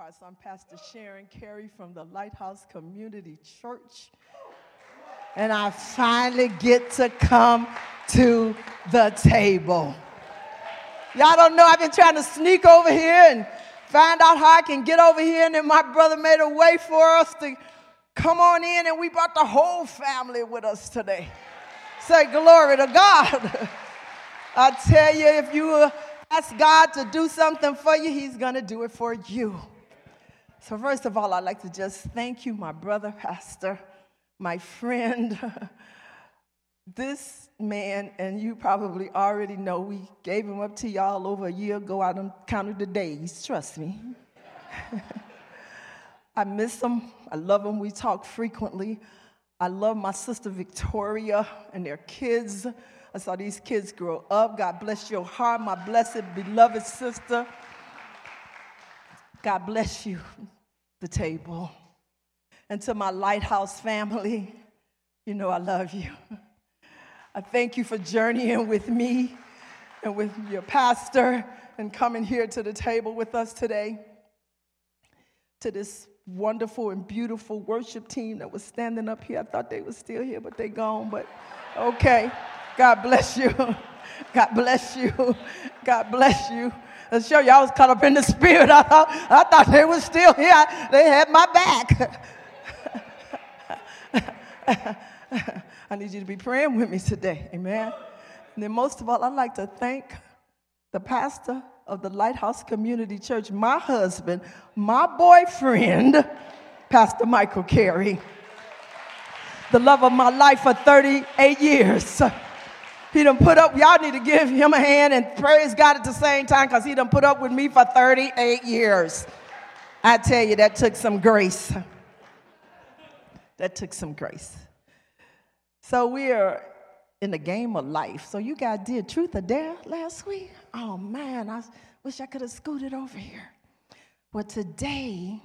parts. I'm Pastor Sharon Carey from the Lighthouse Community Church. And I finally get to come to the table. Y'all don't know, I've been trying to sneak over here and find out how I can get over here. And then my brother made a way for us to come on in, and we brought the whole family with us today. Say glory to God. I tell you, if you ask God to do something for you, He's going to do it for you. So, first of all, I'd like to just thank you, my brother, pastor, my friend. this man, and you probably already know, we gave him up to y'all over a year ago. I don't counted the days, trust me. I miss him. I love him. We talk frequently. I love my sister Victoria and their kids. I saw these kids grow up. God bless your heart, my blessed, beloved sister. God bless you, the table. And to my lighthouse family, you know I love you. I thank you for journeying with me and with your pastor and coming here to the table with us today. To this wonderful and beautiful worship team that was standing up here. I thought they were still here, but they gone. But okay. God bless you. God bless you. God bless you. I'll show y'all was caught up in the spirit. I thought, I thought they were still here. They had my back. I need you to be praying with me today. Amen. And then, most of all, I'd like to thank the pastor of the Lighthouse Community Church, my husband, my boyfriend, Pastor Michael Carey, the love of my life for 38 years. He done put up, y'all need to give him a hand and praise God at the same time because he done put up with me for 38 years. I tell you, that took some grace. That took some grace. So we are in the game of life. So you guys did truth or dare last week? Oh man, I wish I could have scooted over here. But today,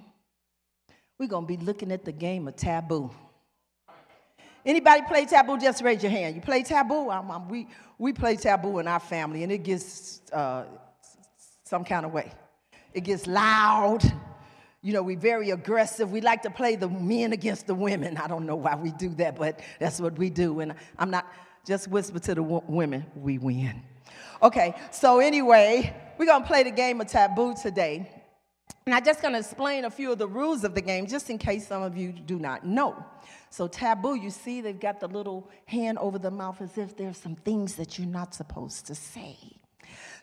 we're going to be looking at the game of taboo. Anybody play taboo? Just raise your hand. You play taboo? I'm, I'm, we, we play taboo in our family, and it gets uh, some kind of way. It gets loud. You know, we're very aggressive. We like to play the men against the women. I don't know why we do that, but that's what we do. And I'm not just whisper to the women, we win. Okay, so anyway, we're gonna play the game of taboo today. And I'm just gonna explain a few of the rules of the game just in case some of you do not know. So, taboo, you see, they've got the little hand over the mouth as if there's some things that you're not supposed to say.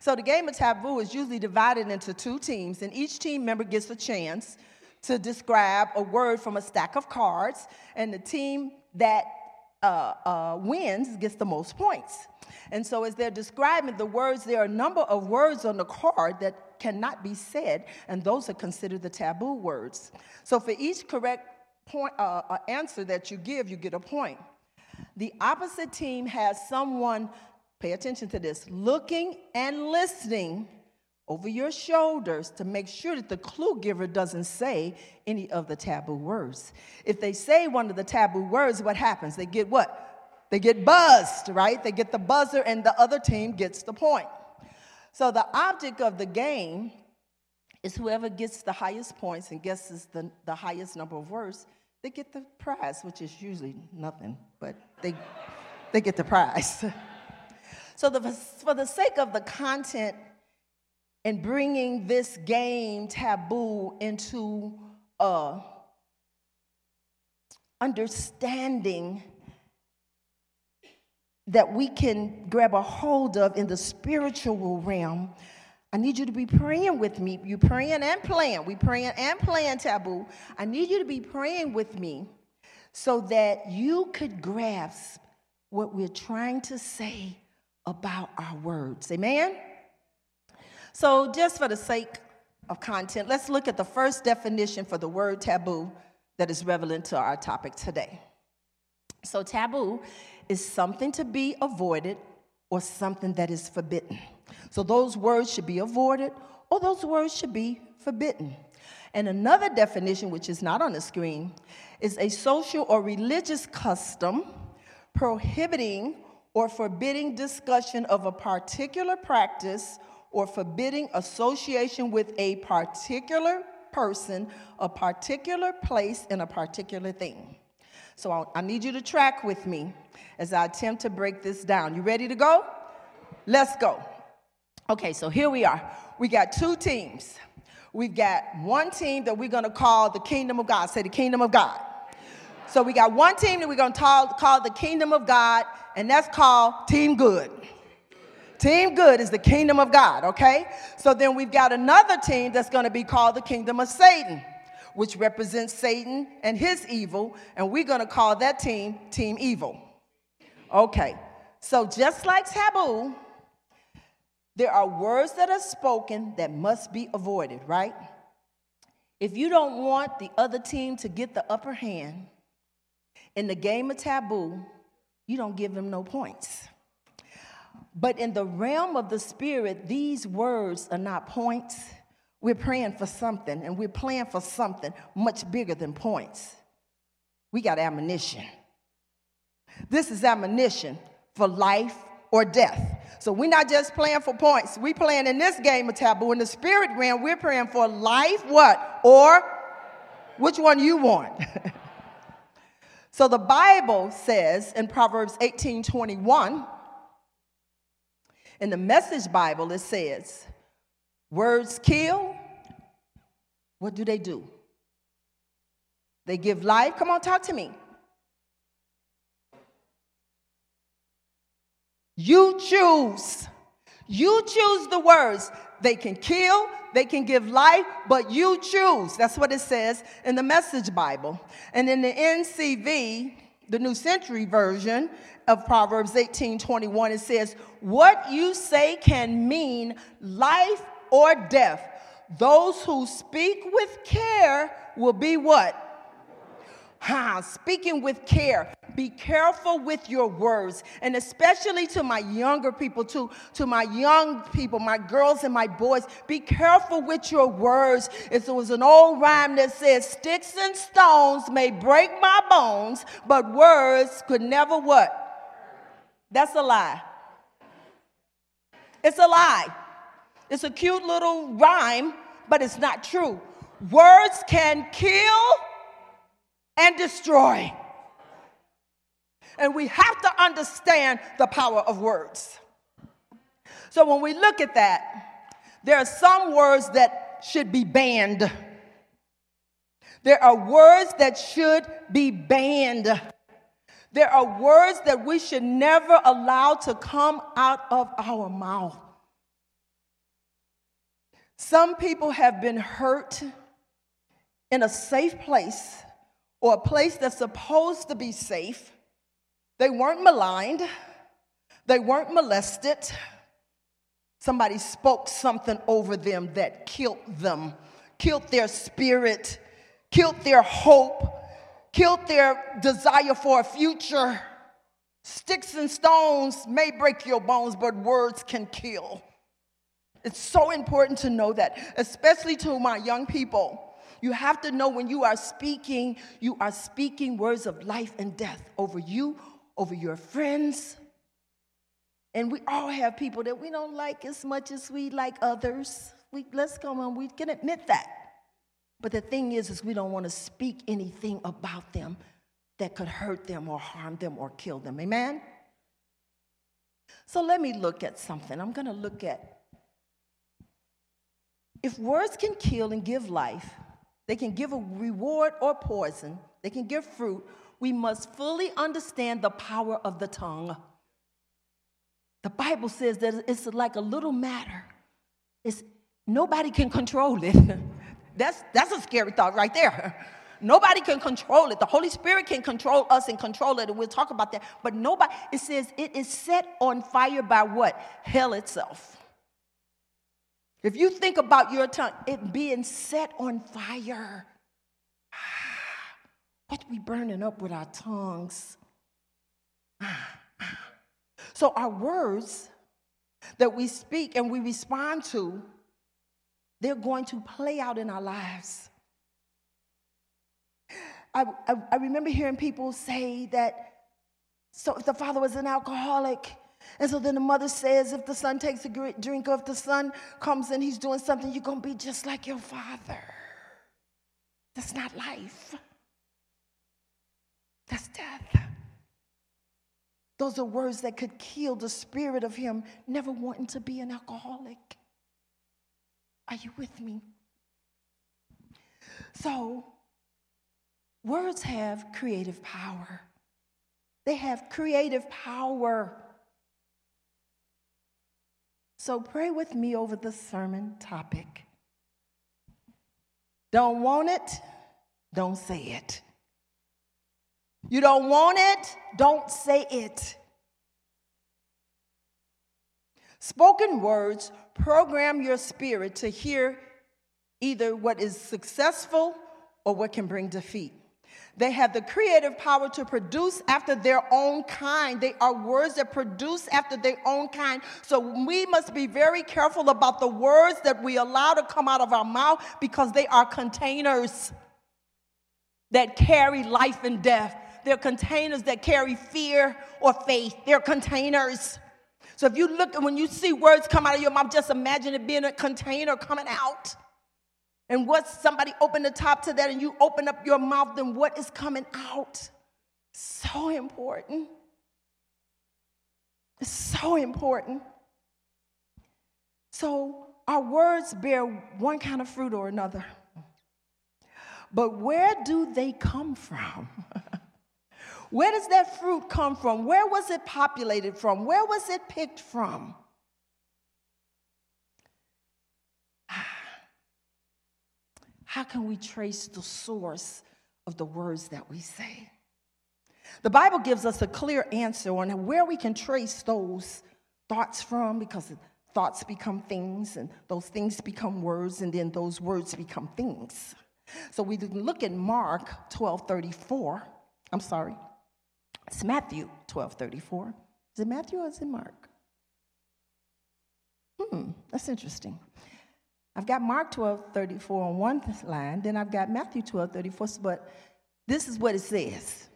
So, the game of taboo is usually divided into two teams, and each team member gets a chance to describe a word from a stack of cards, and the team that uh, uh, wins gets the most points. And so, as they're describing the words, there are a number of words on the card that cannot be said, and those are considered the taboo words. So, for each correct point, uh, uh, answer that you give, you get a point. The opposite team has someone, pay attention to this, looking and listening over your shoulders to make sure that the clue giver doesn't say any of the taboo words. If they say one of the taboo words, what happens? They get what? They get buzzed, right? They get the buzzer, and the other team gets the point. So, the object of the game is whoever gets the highest points and guesses the, the highest number of words, they get the prize, which is usually nothing, but they, they get the prize. so, the, for the sake of the content and bringing this game taboo into uh, understanding that we can grab a hold of in the spiritual realm, I need you to be praying with me. You praying and playing. We praying and playing taboo. I need you to be praying with me so that you could grasp what we're trying to say about our words. Amen? So, just for the sake of content, let's look at the first definition for the word taboo that is relevant to our topic today. So, taboo is something to be avoided or something that is forbidden. So, those words should be avoided or those words should be forbidden. And another definition, which is not on the screen, is a social or religious custom prohibiting or forbidding discussion of a particular practice or forbidding association with a particular person, a particular place, and a particular thing. So I need you to track with me as I attempt to break this down. You ready to go? Let's go. Okay, so here we are. We got two teams. We've got one team that we're going to call the kingdom of God. Say the kingdom of God. So we got one team that we're going to call the kingdom of God, and that's called Team Good. Team Good is the kingdom of God, okay? So then we've got another team that's going to be called the kingdom of Satan, which represents Satan and his evil, and we're going to call that team Team Evil. Okay, so just like taboo, there are words that are spoken that must be avoided, right? If you don't want the other team to get the upper hand in the game of taboo, you don't give them no points. But in the realm of the spirit, these words are not points. We're praying for something, and we're playing for something much bigger than points. We got ammunition. This is ammunition for life or death. So we're not just playing for points. We're playing in this game of taboo. In the spirit realm, we're praying for life, what? Or which one you want? so the Bible says in Proverbs 18 21, in the Message Bible, it says, Words kill. What do they do? They give life. Come on, talk to me. You choose. You choose the words. They can kill, they can give life, but you choose. That's what it says in the Message Bible. And in the NCV, the New Century Version, of Proverbs 18 21, it says, What you say can mean life or death. Those who speak with care will be what? Ha, speaking with care. Be careful with your words. And especially to my younger people, to, to my young people, my girls and my boys, be careful with your words. It was an old rhyme that says, Sticks and stones may break my bones, but words could never what? That's a lie. It's a lie. It's a cute little rhyme, but it's not true. Words can kill and destroy. And we have to understand the power of words. So when we look at that, there are some words that should be banned. There are words that should be banned. There are words that we should never allow to come out of our mouth. Some people have been hurt in a safe place or a place that's supposed to be safe. They weren't maligned, they weren't molested. Somebody spoke something over them that killed them, killed their spirit, killed their hope, killed their desire for a future. Sticks and stones may break your bones, but words can kill. It's so important to know that, especially to my young people. You have to know when you are speaking, you are speaking words of life and death over you, over your friends. And we all have people that we don't like as much as we like others. We, let's come on, we can admit that. But the thing is, is we don't want to speak anything about them that could hurt them or harm them or kill them. Amen? So let me look at something. I'm going to look at if words can kill and give life, they can give a reward or poison, they can give fruit, we must fully understand the power of the tongue. The Bible says that it's like a little matter. It's nobody can control it. That's, that's a scary thought right there. Nobody can control it. The Holy Spirit can control us and control it, and we'll talk about that. But nobody, it says it is set on fire by what? Hell itself. If you think about your tongue, it being set on fire. What we burning up with our tongues? So our words that we speak and we respond to, they're going to play out in our lives. I, I, I remember hearing people say that so if the father was an alcoholic, and so then the mother says, if the son takes a drink, or if the son comes and he's doing something, you're going to be just like your father. That's not life, that's death. Those are words that could kill the spirit of him never wanting to be an alcoholic. Are you with me? So, words have creative power. They have creative power. So pray with me over the sermon topic. Don't want it? Don't say it. You don't want it? Don't say it. Spoken words program your spirit to hear either what is successful or what can bring defeat. They have the creative power to produce after their own kind. They are words that produce after their own kind. So we must be very careful about the words that we allow to come out of our mouth because they are containers that carry life and death. They're containers that carry fear or faith. They're containers. So if you look, when you see words come out of your mouth, just imagine it being a container coming out. And once somebody open the top to that and you open up your mouth, then what is coming out? So important. It's so important. So our words bear one kind of fruit or another. But where do they come from? where does that fruit come from? Where was it populated from? Where was it picked from? How can we trace the source of the words that we say? The Bible gives us a clear answer on where we can trace those thoughts from because thoughts become things and those things become words and then those words become things. So we look at Mark 12:34. I'm sorry. It's Matthew 12:34. Is it Matthew or is it Mark? Hmm, that's interesting. I've got Mark 12, 34 on one line, then I've got Matthew 12, 34, but this is what it says.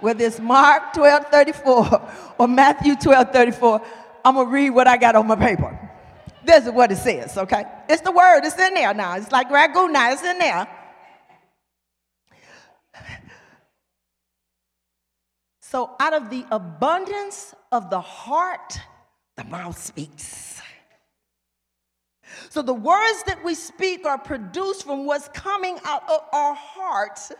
Whether it's Mark 12, 34 or Matthew 12, 34, I'm going to read what I got on my paper. This is what it says, okay? It's the word, it's in there now. It's like ragu now, it's in there. So, out of the abundance of the heart, the mouth speaks. So the words that we speak are produced from what's coming out of our hearts.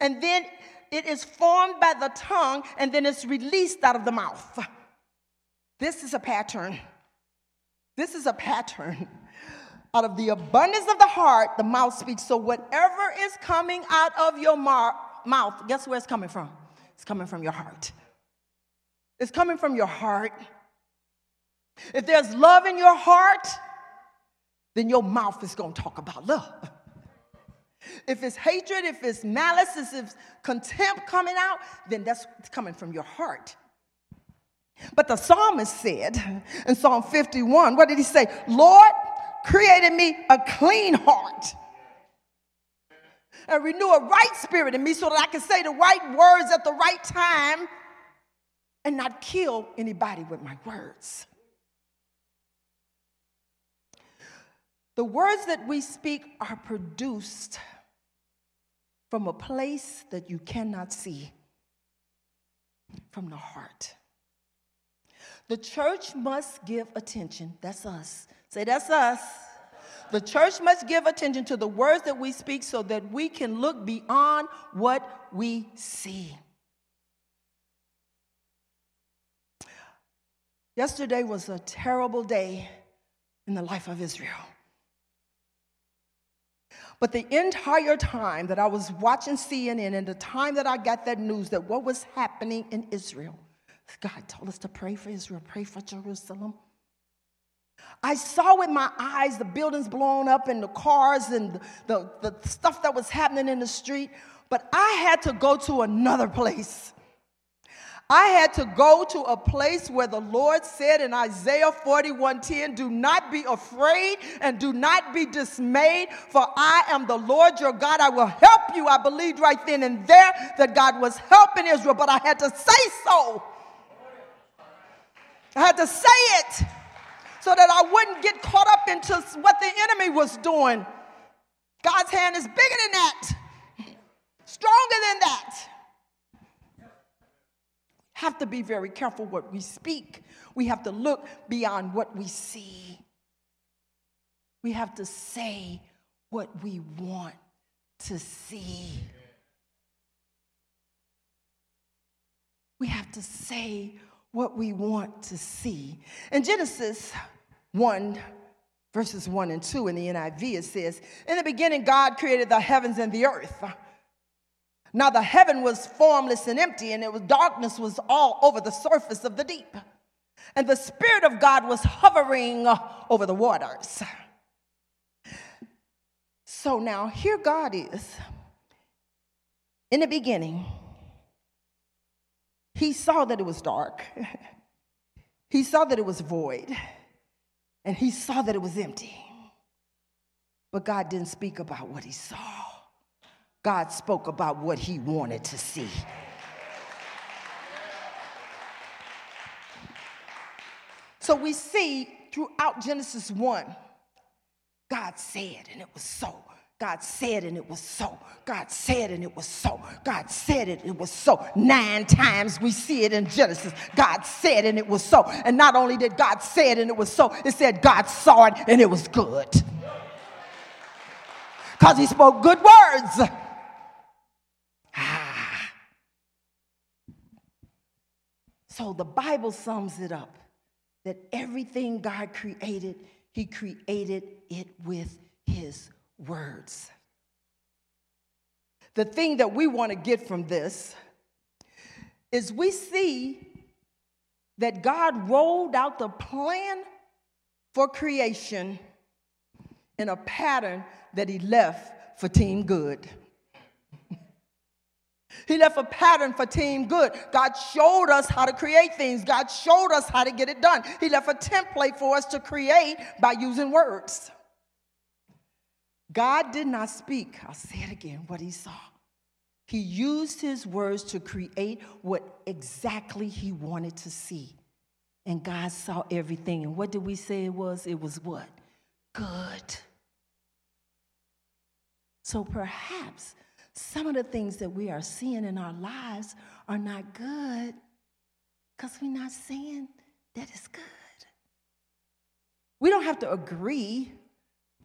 And then it is formed by the tongue and then it's released out of the mouth. This is a pattern. This is a pattern. Out of the abundance of the heart, the mouth speaks. So whatever is coming out of your mar- mouth, guess where it's coming from? It's coming from your heart. It's coming from your heart. If there's love in your heart, then your mouth is going to talk about love. If it's hatred, if it's malice, if it's contempt coming out, then that's coming from your heart. But the psalmist said in Psalm 51, what did he say? Lord, created me a clean heart and renew a right spirit in me so that I can say the right words at the right time and not kill anybody with my words. The words that we speak are produced from a place that you cannot see, from the heart. The church must give attention. That's us. Say, that's us. The church must give attention to the words that we speak so that we can look beyond what we see. Yesterday was a terrible day in the life of Israel. But the entire time that I was watching CNN and the time that I got that news that what was happening in Israel, God told us to pray for Israel, pray for Jerusalem. I saw with my eyes the buildings blown up and the cars and the, the, the stuff that was happening in the street. But I had to go to another place. I had to go to a place where the Lord said in Isaiah 41:10, "Do not be afraid and do not be dismayed, for I am the Lord your God. I will help you." I believed right then and there that God was helping Israel, but I had to say so. I had to say it so that I wouldn't get caught up into what the enemy was doing. God's hand is bigger than that, stronger than that have to be very careful what we speak. We have to look beyond what we see. We have to say what we want to see. We have to say what we want to see. In Genesis 1, verses 1 and 2 in the NIV, it says, In the beginning, God created the heavens and the earth. Now the heaven was formless and empty, and it was darkness was all over the surface of the deep. And the Spirit of God was hovering over the waters. So now here God is. In the beginning, he saw that it was dark. He saw that it was void. And he saw that it was empty. But God didn't speak about what he saw. God spoke about what he wanted to see. So we see throughout Genesis 1, God said, and it was so. God said, and it was so. God said, and it was so. God said it, it was so. Nine times we see it in Genesis. God said, and it was so. And not only did God say it, and it was so, it said God saw it, and it was good. Because he spoke good words. So the Bible sums it up that everything God created, He created it with His words. The thing that we want to get from this is we see that God rolled out the plan for creation in a pattern that He left for Team Good. He left a pattern for Team Good. God showed us how to create things, God showed us how to get it done. He left a template for us to create by using words. God did not speak, I'll say it again, what he saw. He used his words to create what exactly he wanted to see. And God saw everything. And what did we say it was? It was what? Good. So perhaps some of the things that we are seeing in our lives are not good because we're not saying that it's good. We don't have to agree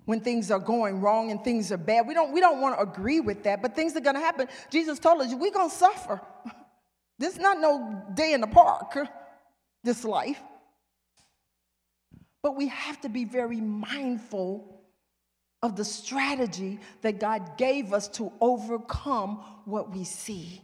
when things are going wrong and things are bad. We don't, we don't want to agree with that, but things are going to happen. Jesus told us we're going to suffer. This is not no day in the park, this life. But we have to be very mindful of the strategy that God gave us to overcome what we see.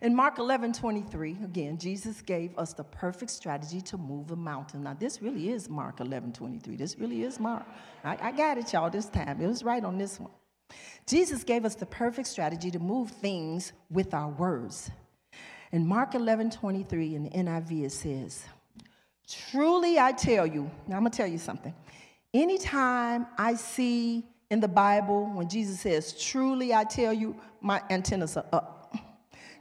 In Mark 11 23, again, Jesus gave us the perfect strategy to move a mountain. Now, this really is Mark 11 23. This really is Mark. I, I got it, y'all, this time. It was right on this one. Jesus gave us the perfect strategy to move things with our words. In Mark 11 23, in the NIV, it says, Truly I tell you, now I'm gonna tell you something. Anytime I see in the Bible when Jesus says, Truly I tell you, my antennas are up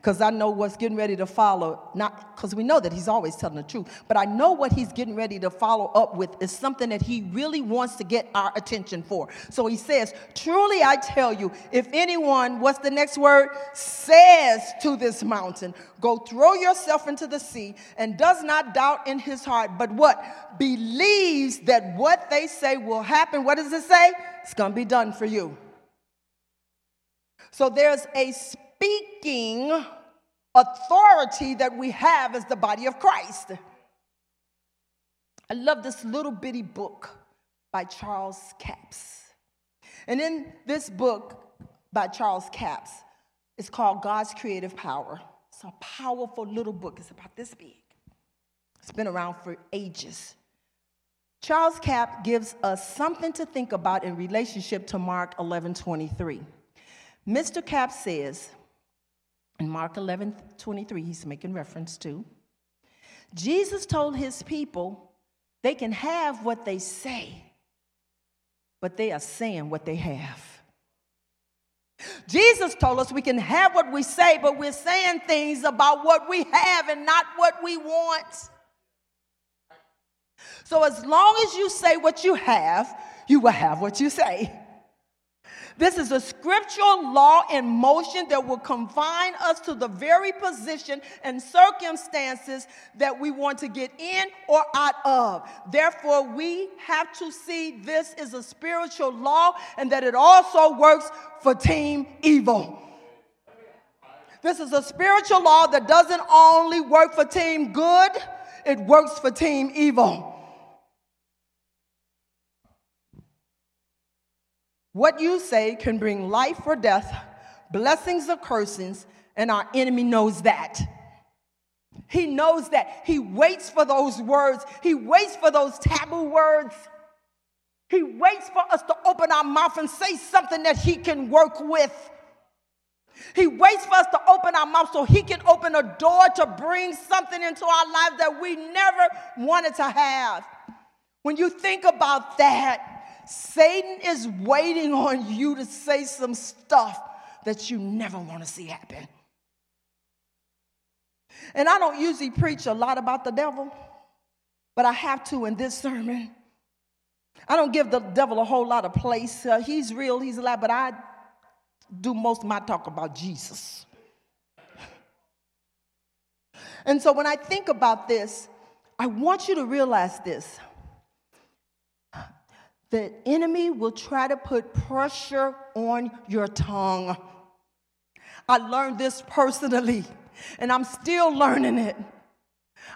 because I know what's getting ready to follow. Not because we know that he's always telling the truth, but I know what he's getting ready to follow up with is something that he really wants to get our attention for. So he says, Truly I tell you, if anyone, what's the next word? Says to this mountain, Go throw yourself into the sea, and does not doubt in his heart, but what? Believes that what they say will happen. What does it say? It's going to be done for you. So there's a speaking authority that we have as the body of Christ. I love this little bitty book by Charles Capps. And in this book by Charles Capps, it's called God's Creative Power. It's a powerful little book. It's about this big. It's been around for ages. Charles Capp gives us something to think about in relationship to Mark 11 23. Mr. Cap says in Mark 11 23, he's making reference to, Jesus told his people they can have what they say, but they are saying what they have. Jesus told us we can have what we say, but we're saying things about what we have and not what we want. So, as long as you say what you have, you will have what you say. This is a scriptural law in motion that will confine us to the very position and circumstances that we want to get in or out of. Therefore, we have to see this is a spiritual law and that it also works for team evil. This is a spiritual law that doesn't only work for team good, it works for team evil. What you say can bring life or death, blessings or cursings, and our enemy knows that. He knows that. He waits for those words, he waits for those taboo words. He waits for us to open our mouth and say something that he can work with. He waits for us to open our mouth so he can open a door to bring something into our lives that we never wanted to have. When you think about that, Satan is waiting on you to say some stuff that you never want to see happen. And I don't usually preach a lot about the devil, but I have to in this sermon. I don't give the devil a whole lot of place. Uh, he's real, he's alive, but I do most of my talk about Jesus. And so when I think about this, I want you to realize this the enemy will try to put pressure on your tongue. I learned this personally, and I'm still learning it.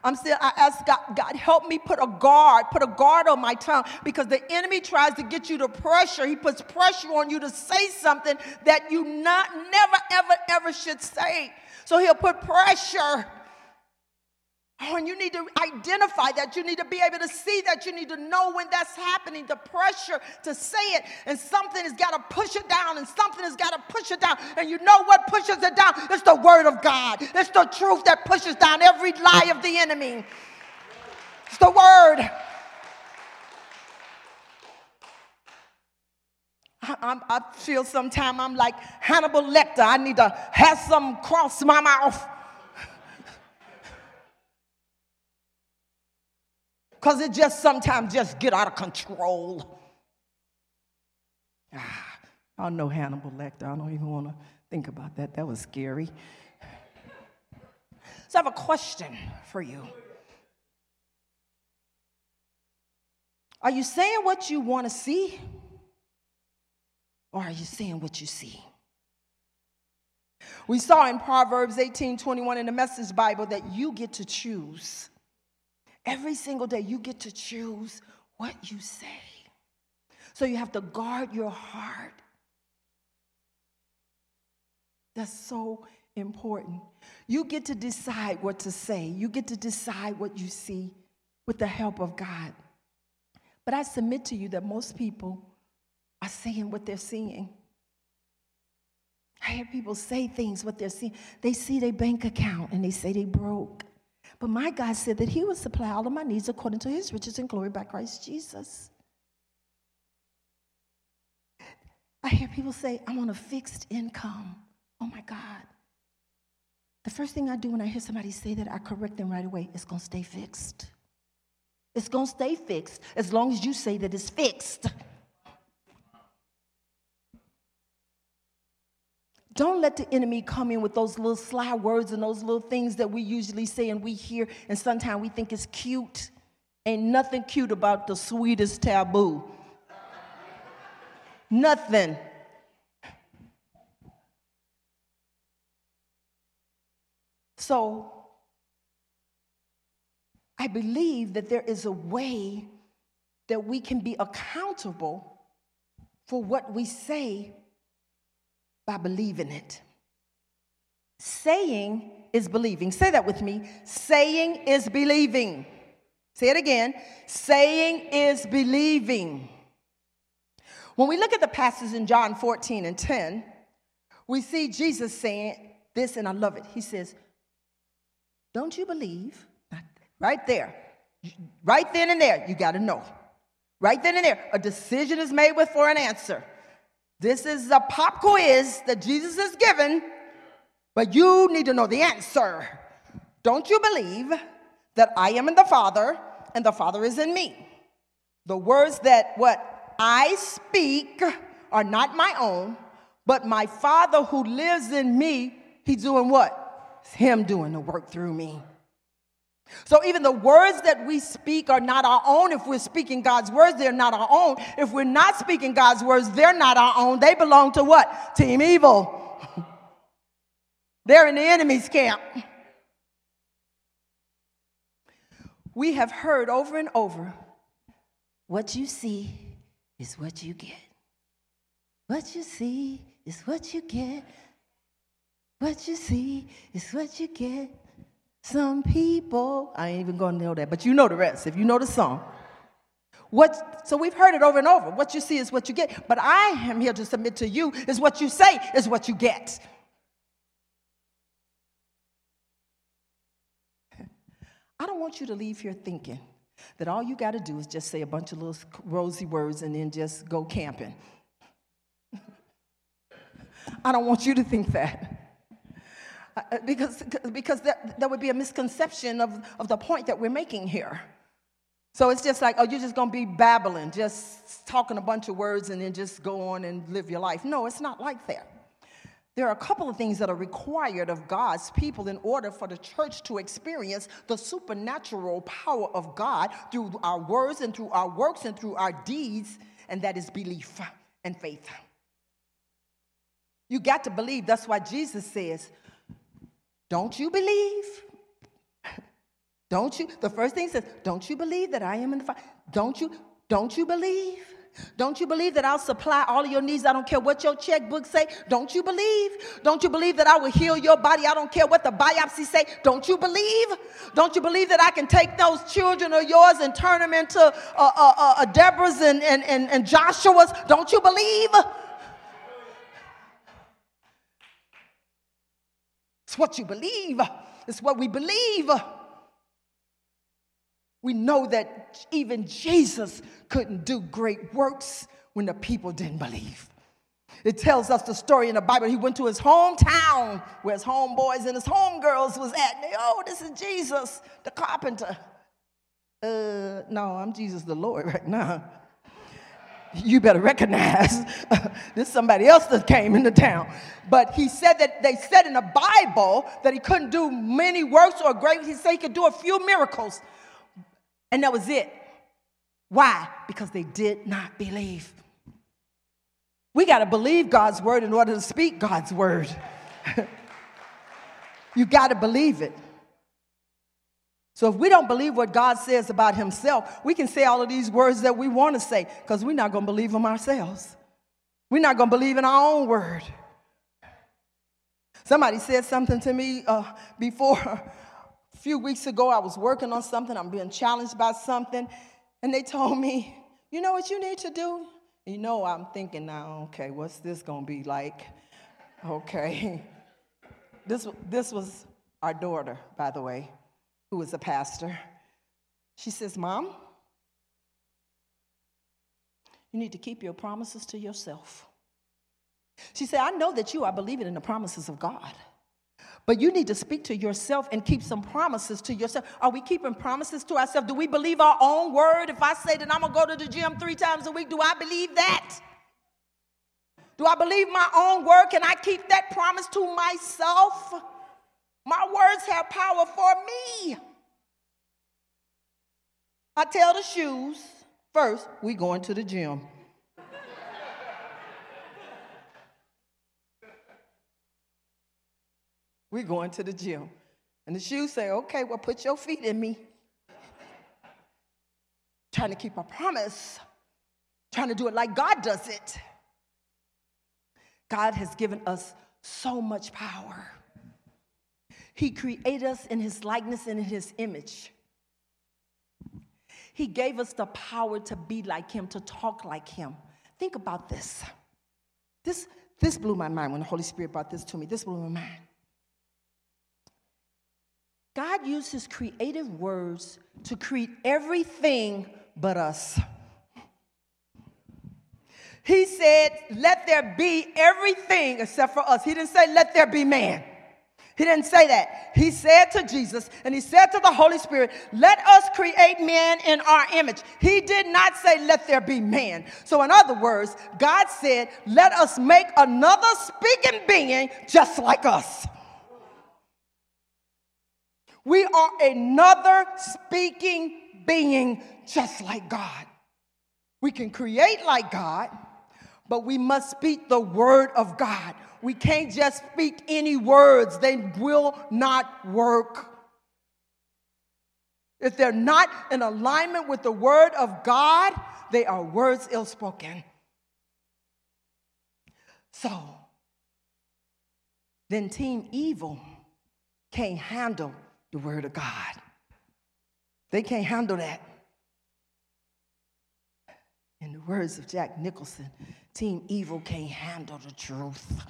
I'm still, I ask God, God, help me put a guard, put a guard on my tongue because the enemy tries to get you to pressure. He puts pressure on you to say something that you not, never, ever, ever should say. So he'll put pressure Oh, and you need to identify that. You need to be able to see that. You need to know when that's happening, the pressure to say it. And something has got to push it down, and something has got to push it down. And you know what pushes it down? It's the word of God, it's the truth that pushes down every lie of the enemy. It's the word. I, I feel sometimes I'm like Hannibal Lecter. I need to have some cross my mouth. Because it just sometimes just get out of control. Ah, I know Hannibal Lecter. I don't even want to think about that. That was scary. So I have a question for you. Are you saying what you want to see? Or are you saying what you see? We saw in Proverbs 18 21 in the Message Bible that you get to choose Every single day, you get to choose what you say. So you have to guard your heart. That's so important. You get to decide what to say, you get to decide what you see with the help of God. But I submit to you that most people are saying what they're seeing. I hear people say things what they're seeing. They see their bank account and they say they broke. But my God said that He would supply all of my needs according to His riches and glory by Christ Jesus. I hear people say, I'm on a fixed income. Oh my God. The first thing I do when I hear somebody say that, I correct them right away. It's going to stay fixed. It's going to stay fixed as long as you say that it's fixed. Don't let the enemy come in with those little sly words and those little things that we usually say and we hear, and sometimes we think it's cute. Ain't nothing cute about the sweetest taboo. nothing. So, I believe that there is a way that we can be accountable for what we say by believing it. Saying is believing. Say that with me. Saying is believing. Say it again. Saying is believing. When we look at the passage in John 14 and 10, we see Jesus saying this, and I love it. He says, Don't you believe? Right there, right then and there, you got to know. Right then and there, a decision is made with for an answer. This is a pop quiz that Jesus has given, but you need to know the answer. Don't you believe that I am in the Father and the Father is in me? The words that what I speak are not my own, but my Father who lives in me, he's doing what? It's him doing the work through me. So even the words that we speak are not our own. If we're speaking God's words, they're not our own. If we're not speaking God's words, they're not our own. They belong to what? Team evil. they're in the enemy's camp. We have heard over and over what you see is what you get. What you see is what you get. What you see is what you get. Some people, I ain't even gonna know that, but you know the rest if you know the song. What, so we've heard it over and over. What you see is what you get. But I am here to submit to you is what you say is what you get. I don't want you to leave here thinking that all you got to do is just say a bunch of little rosy words and then just go camping. I don't want you to think that. Uh, uh, because, because that, that would be a misconception of, of the point that we're making here. So it's just like, oh, you're just going to be babbling, just talking a bunch of words and then just go on and live your life. No, it's not like that. There are a couple of things that are required of God's people in order for the church to experience the supernatural power of God through our words and through our works and through our deeds, and that is belief and faith. You got to believe. That's why Jesus says, don't you believe? Don't you? The first thing says, Don't you believe that I am in the fire? Don't you? Don't you believe? Don't you believe that I'll supply all of your needs? I don't care what your checkbook say. Don't you believe? Don't you believe that I will heal your body? I don't care what the biopsy say. Don't you believe? Don't you believe that I can take those children of yours and turn them into uh, uh, uh, uh Deborah's and, and, and, and Joshua's? Don't you believe? What you believe. It's what we believe. We know that even Jesus couldn't do great works when the people didn't believe. It tells us the story in the Bible. He went to his hometown where his homeboys and his homegirls was at. And they, oh, this is Jesus, the carpenter. Uh, no, I'm Jesus the Lord right now you better recognize this somebody else that came into town. But he said that they said in the Bible that he couldn't do many works or great. He said he could do a few miracles. And that was it. Why? Because they did not believe. We got to believe God's word in order to speak God's word. you got to believe it. So if we don't believe what God says about himself, we can say all of these words that we want to say because we're not going to believe them ourselves. We're not going to believe in our own word. Somebody said something to me uh, before a few weeks ago. I was working on something, I'm being challenged by something, and they told me, You know what you need to do? You know, I'm thinking now, okay, what's this going to be like? Okay. This, this was our daughter, by the way who was a pastor, she says, Mom, you need to keep your promises to yourself. She said, I know that you are believing in the promises of God. But you need to speak to yourself and keep some promises to yourself. Are we keeping promises to ourselves? Do we believe our own word? If I say that I'm going to go to the gym three times a week, do I believe that? Do I believe my own word? Can I keep that promise to myself? My words have power for me. I tell the shoes, first, we going to the gym. we going to the gym. And the shoes say, okay, well, put your feet in me. trying to keep a promise, trying to do it like God does it. God has given us so much power. He created us in His likeness and in His image. He gave us the power to be like Him, to talk like Him. Think about this. This, This blew my mind when the Holy Spirit brought this to me. This blew my mind. God used his creative words to create everything but us. He said, Let there be everything except for us. He didn't say, Let there be man. He didn't say that. He said to Jesus and he said to the Holy Spirit, Let us create man in our image. He did not say, Let there be man. So, in other words, God said, Let us make another speaking being just like us. We are another speaking being just like God. We can create like God, but we must speak the word of God. We can't just speak any words, they will not work. If they're not in alignment with the word of God, they are words ill spoken. So, then Team Evil can't handle the word of God. They can't handle that. In the words of Jack Nicholson, Team Evil can't handle the truth.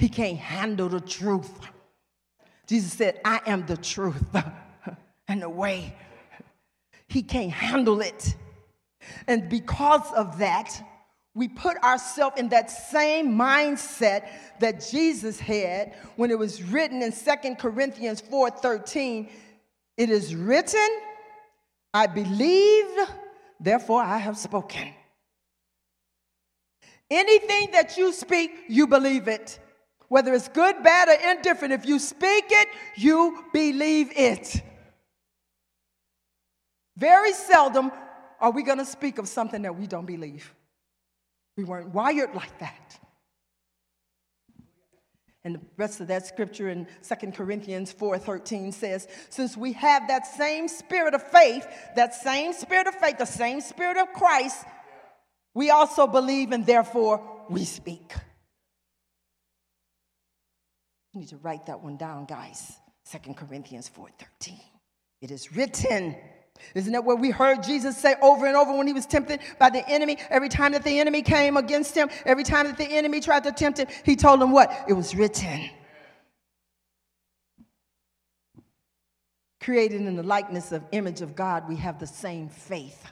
He can't handle the truth. Jesus said, I am the truth and the way. He can't handle it. And because of that, we put ourselves in that same mindset that Jesus had when it was written in Second Corinthians 4:13. It is written, I believed, therefore I have spoken. Anything that you speak, you believe it. Whether it's good, bad, or indifferent, if you speak it, you believe it. Very seldom are we going to speak of something that we don't believe. We weren't wired like that. And the rest of that scripture in 2 Corinthians 4:13 says, since we have that same spirit of faith, that same spirit of faith, the same spirit of Christ, we also believe and therefore we speak. You need to write that one down, guys. 2 Corinthians 4:13. It is written. Isn't that what we heard Jesus say over and over when he was tempted by the enemy? Every time that the enemy came against him, every time that the enemy tried to tempt him, he told him what? It was written. Created in the likeness of image of God, we have the same faith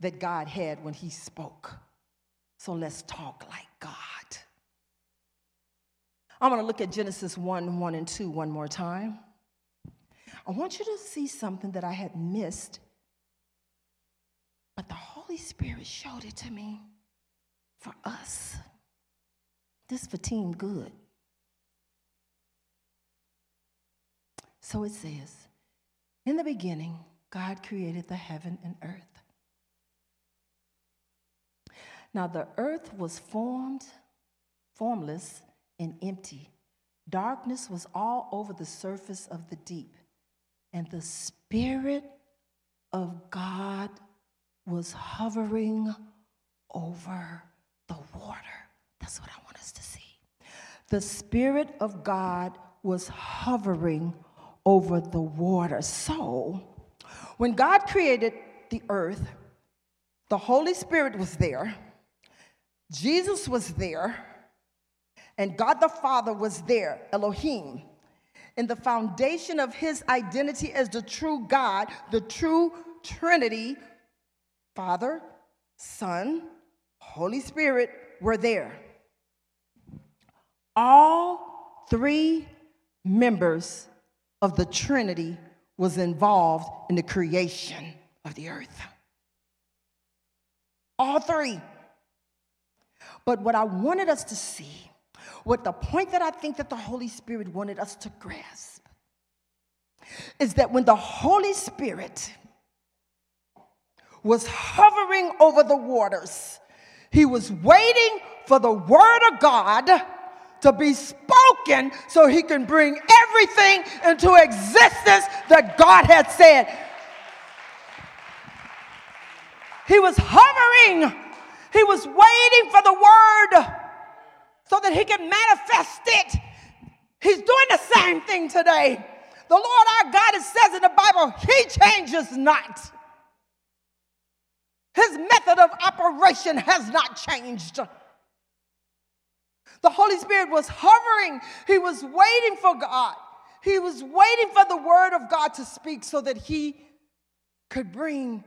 that God had when he spoke. So let's talk like God. I'm going to look at Genesis 1 1 and 2 one more time. I want you to see something that I had missed, but the Holy Spirit showed it to me for us. This for Team Good. So it says, In the beginning, God created the heaven and earth. Now the earth was formed, formless and empty. Darkness was all over the surface of the deep, and the Spirit of God was hovering over the water. That's what I want us to see. The Spirit of God was hovering over the water. So, when God created the earth, the Holy Spirit was there, Jesus was there and God the Father was there, Elohim. In the foundation of his identity as the true God, the true Trinity, Father, Son, Holy Spirit were there. All three members of the Trinity was involved in the creation of the earth. All three. But what I wanted us to see what the point that I think that the Holy Spirit wanted us to grasp is that when the Holy Spirit was hovering over the waters, he was waiting for the word of God to be spoken so he can bring everything into existence that God had said. He was hovering, he was waiting for the word so that he can manifest it. He's doing the same thing today. The Lord our God, it says in the Bible, he changes not. His method of operation has not changed. The Holy Spirit was hovering, he was waiting for God. He was waiting for the word of God to speak so that he could bring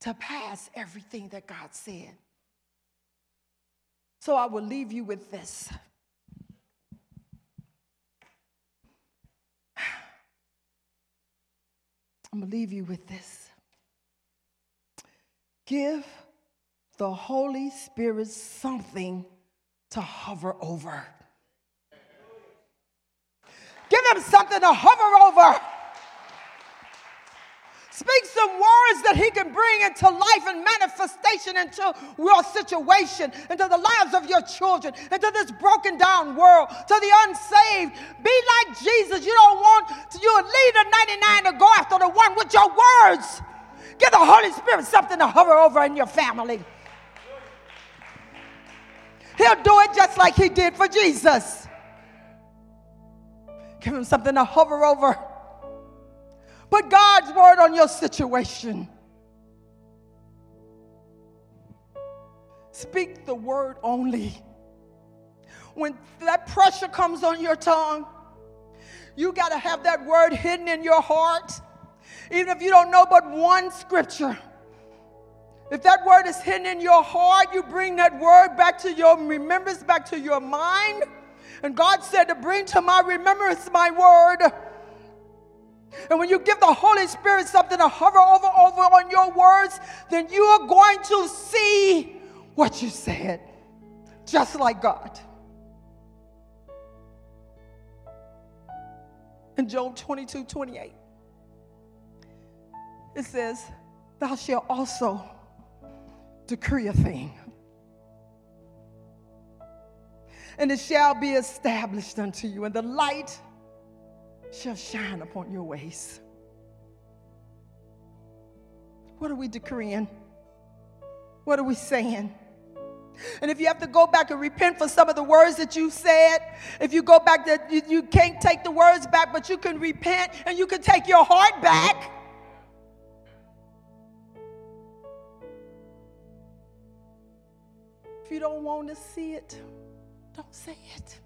to pass everything that God said. So I will leave you with this. I'm going to leave you with this. Give the Holy Spirit something to hover over. Give him something to hover over. Speak some words that he can bring into life and manifestation into your situation, into the lives of your children, into this broken down world, to the unsaved. Be like Jesus. You don't want to, you lead the 99 to go after the one with your words. Give the Holy Spirit something to hover over in your family. He'll do it just like he did for Jesus. Give him something to hover over. Put God's word on your situation. Speak the word only. When that pressure comes on your tongue, you got to have that word hidden in your heart. Even if you don't know but one scripture. If that word is hidden in your heart, you bring that word back to your remembrance, back to your mind. And God said to bring to my remembrance my word. And when you give the Holy Spirit something to hover over over on your words, then you are going to see what you said, just like God. In Job 22 28, it says, Thou shalt also decree a thing, and it shall be established unto you, and the light shall shine upon your ways. What are we decreeing? What are we saying? And if you have to go back and repent for some of the words that you said, if you go back that you, you can't take the words back, but you can repent and you can take your heart back. If you don't want to see it, don't say it.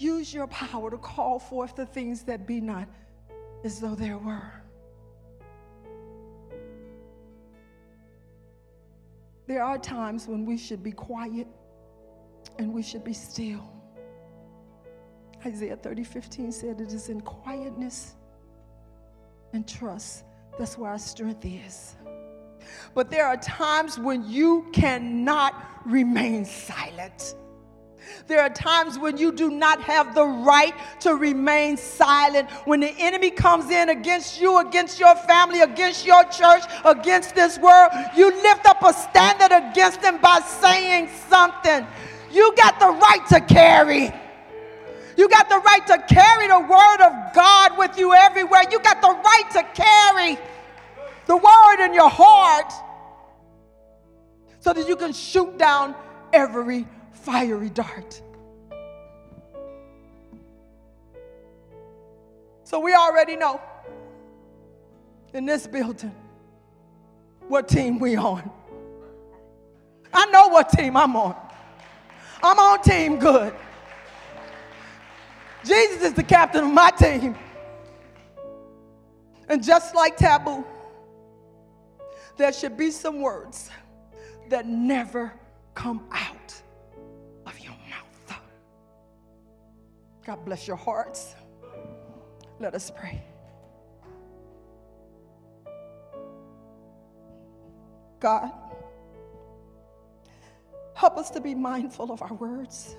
Use your power to call forth the things that be not as though there were. There are times when we should be quiet and we should be still. Isaiah 30 15 said, It is in quietness and trust. That's where our strength is. But there are times when you cannot remain silent. There are times when you do not have the right to remain silent. When the enemy comes in against you, against your family, against your church, against this world, you lift up a standard against them by saying something. You got the right to carry. You got the right to carry the word of God with you everywhere. You got the right to carry the word in your heart so that you can shoot down every fiery dart. So we already know in this building what team we on. I know what team I'm on. I'm on team good. Jesus is the captain of my team. And just like taboo, there should be some words that never come out. God bless your hearts. Let us pray. God, help us to be mindful of our words.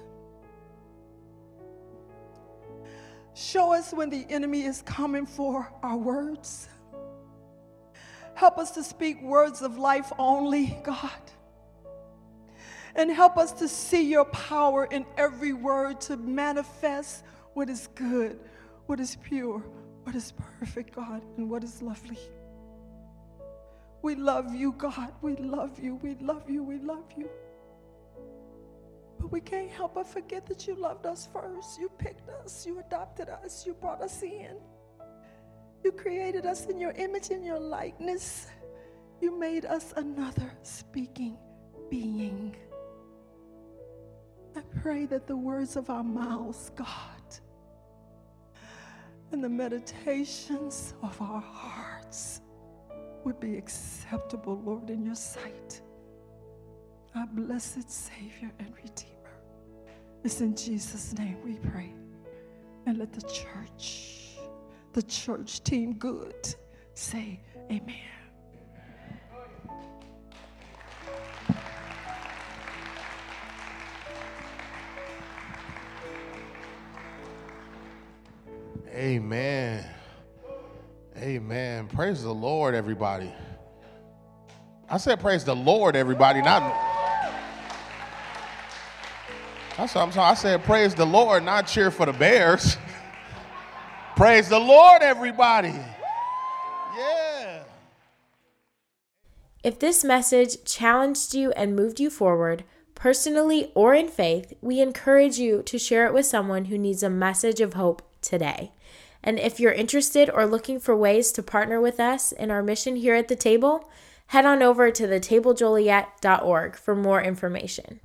Show us when the enemy is coming for our words. Help us to speak words of life only, God and help us to see your power in every word to manifest what is good, what is pure, what is perfect, God, and what is lovely. We love you, God. We love you. We love you. We love you. But we can't help but forget that you loved us first. You picked us. You adopted us. You brought us in. You created us in your image and your likeness. You made us another speaking being. Pray that the words of our mouths, God, and the meditations of our hearts would be acceptable, Lord, in your sight. Our blessed Savior and Redeemer. It's in Jesus' name we pray. And let the church, the church team good, say amen. Amen. Amen. Praise the Lord, everybody. I said, Praise the Lord, everybody, not. That's what I'm saying. I said, Praise the Lord, not cheer for the Bears. Praise the Lord, everybody. Yeah. If this message challenged you and moved you forward, personally or in faith, we encourage you to share it with someone who needs a message of hope today. And if you're interested or looking for ways to partner with us in our mission here at the table, head on over to thetablejoliet.org for more information.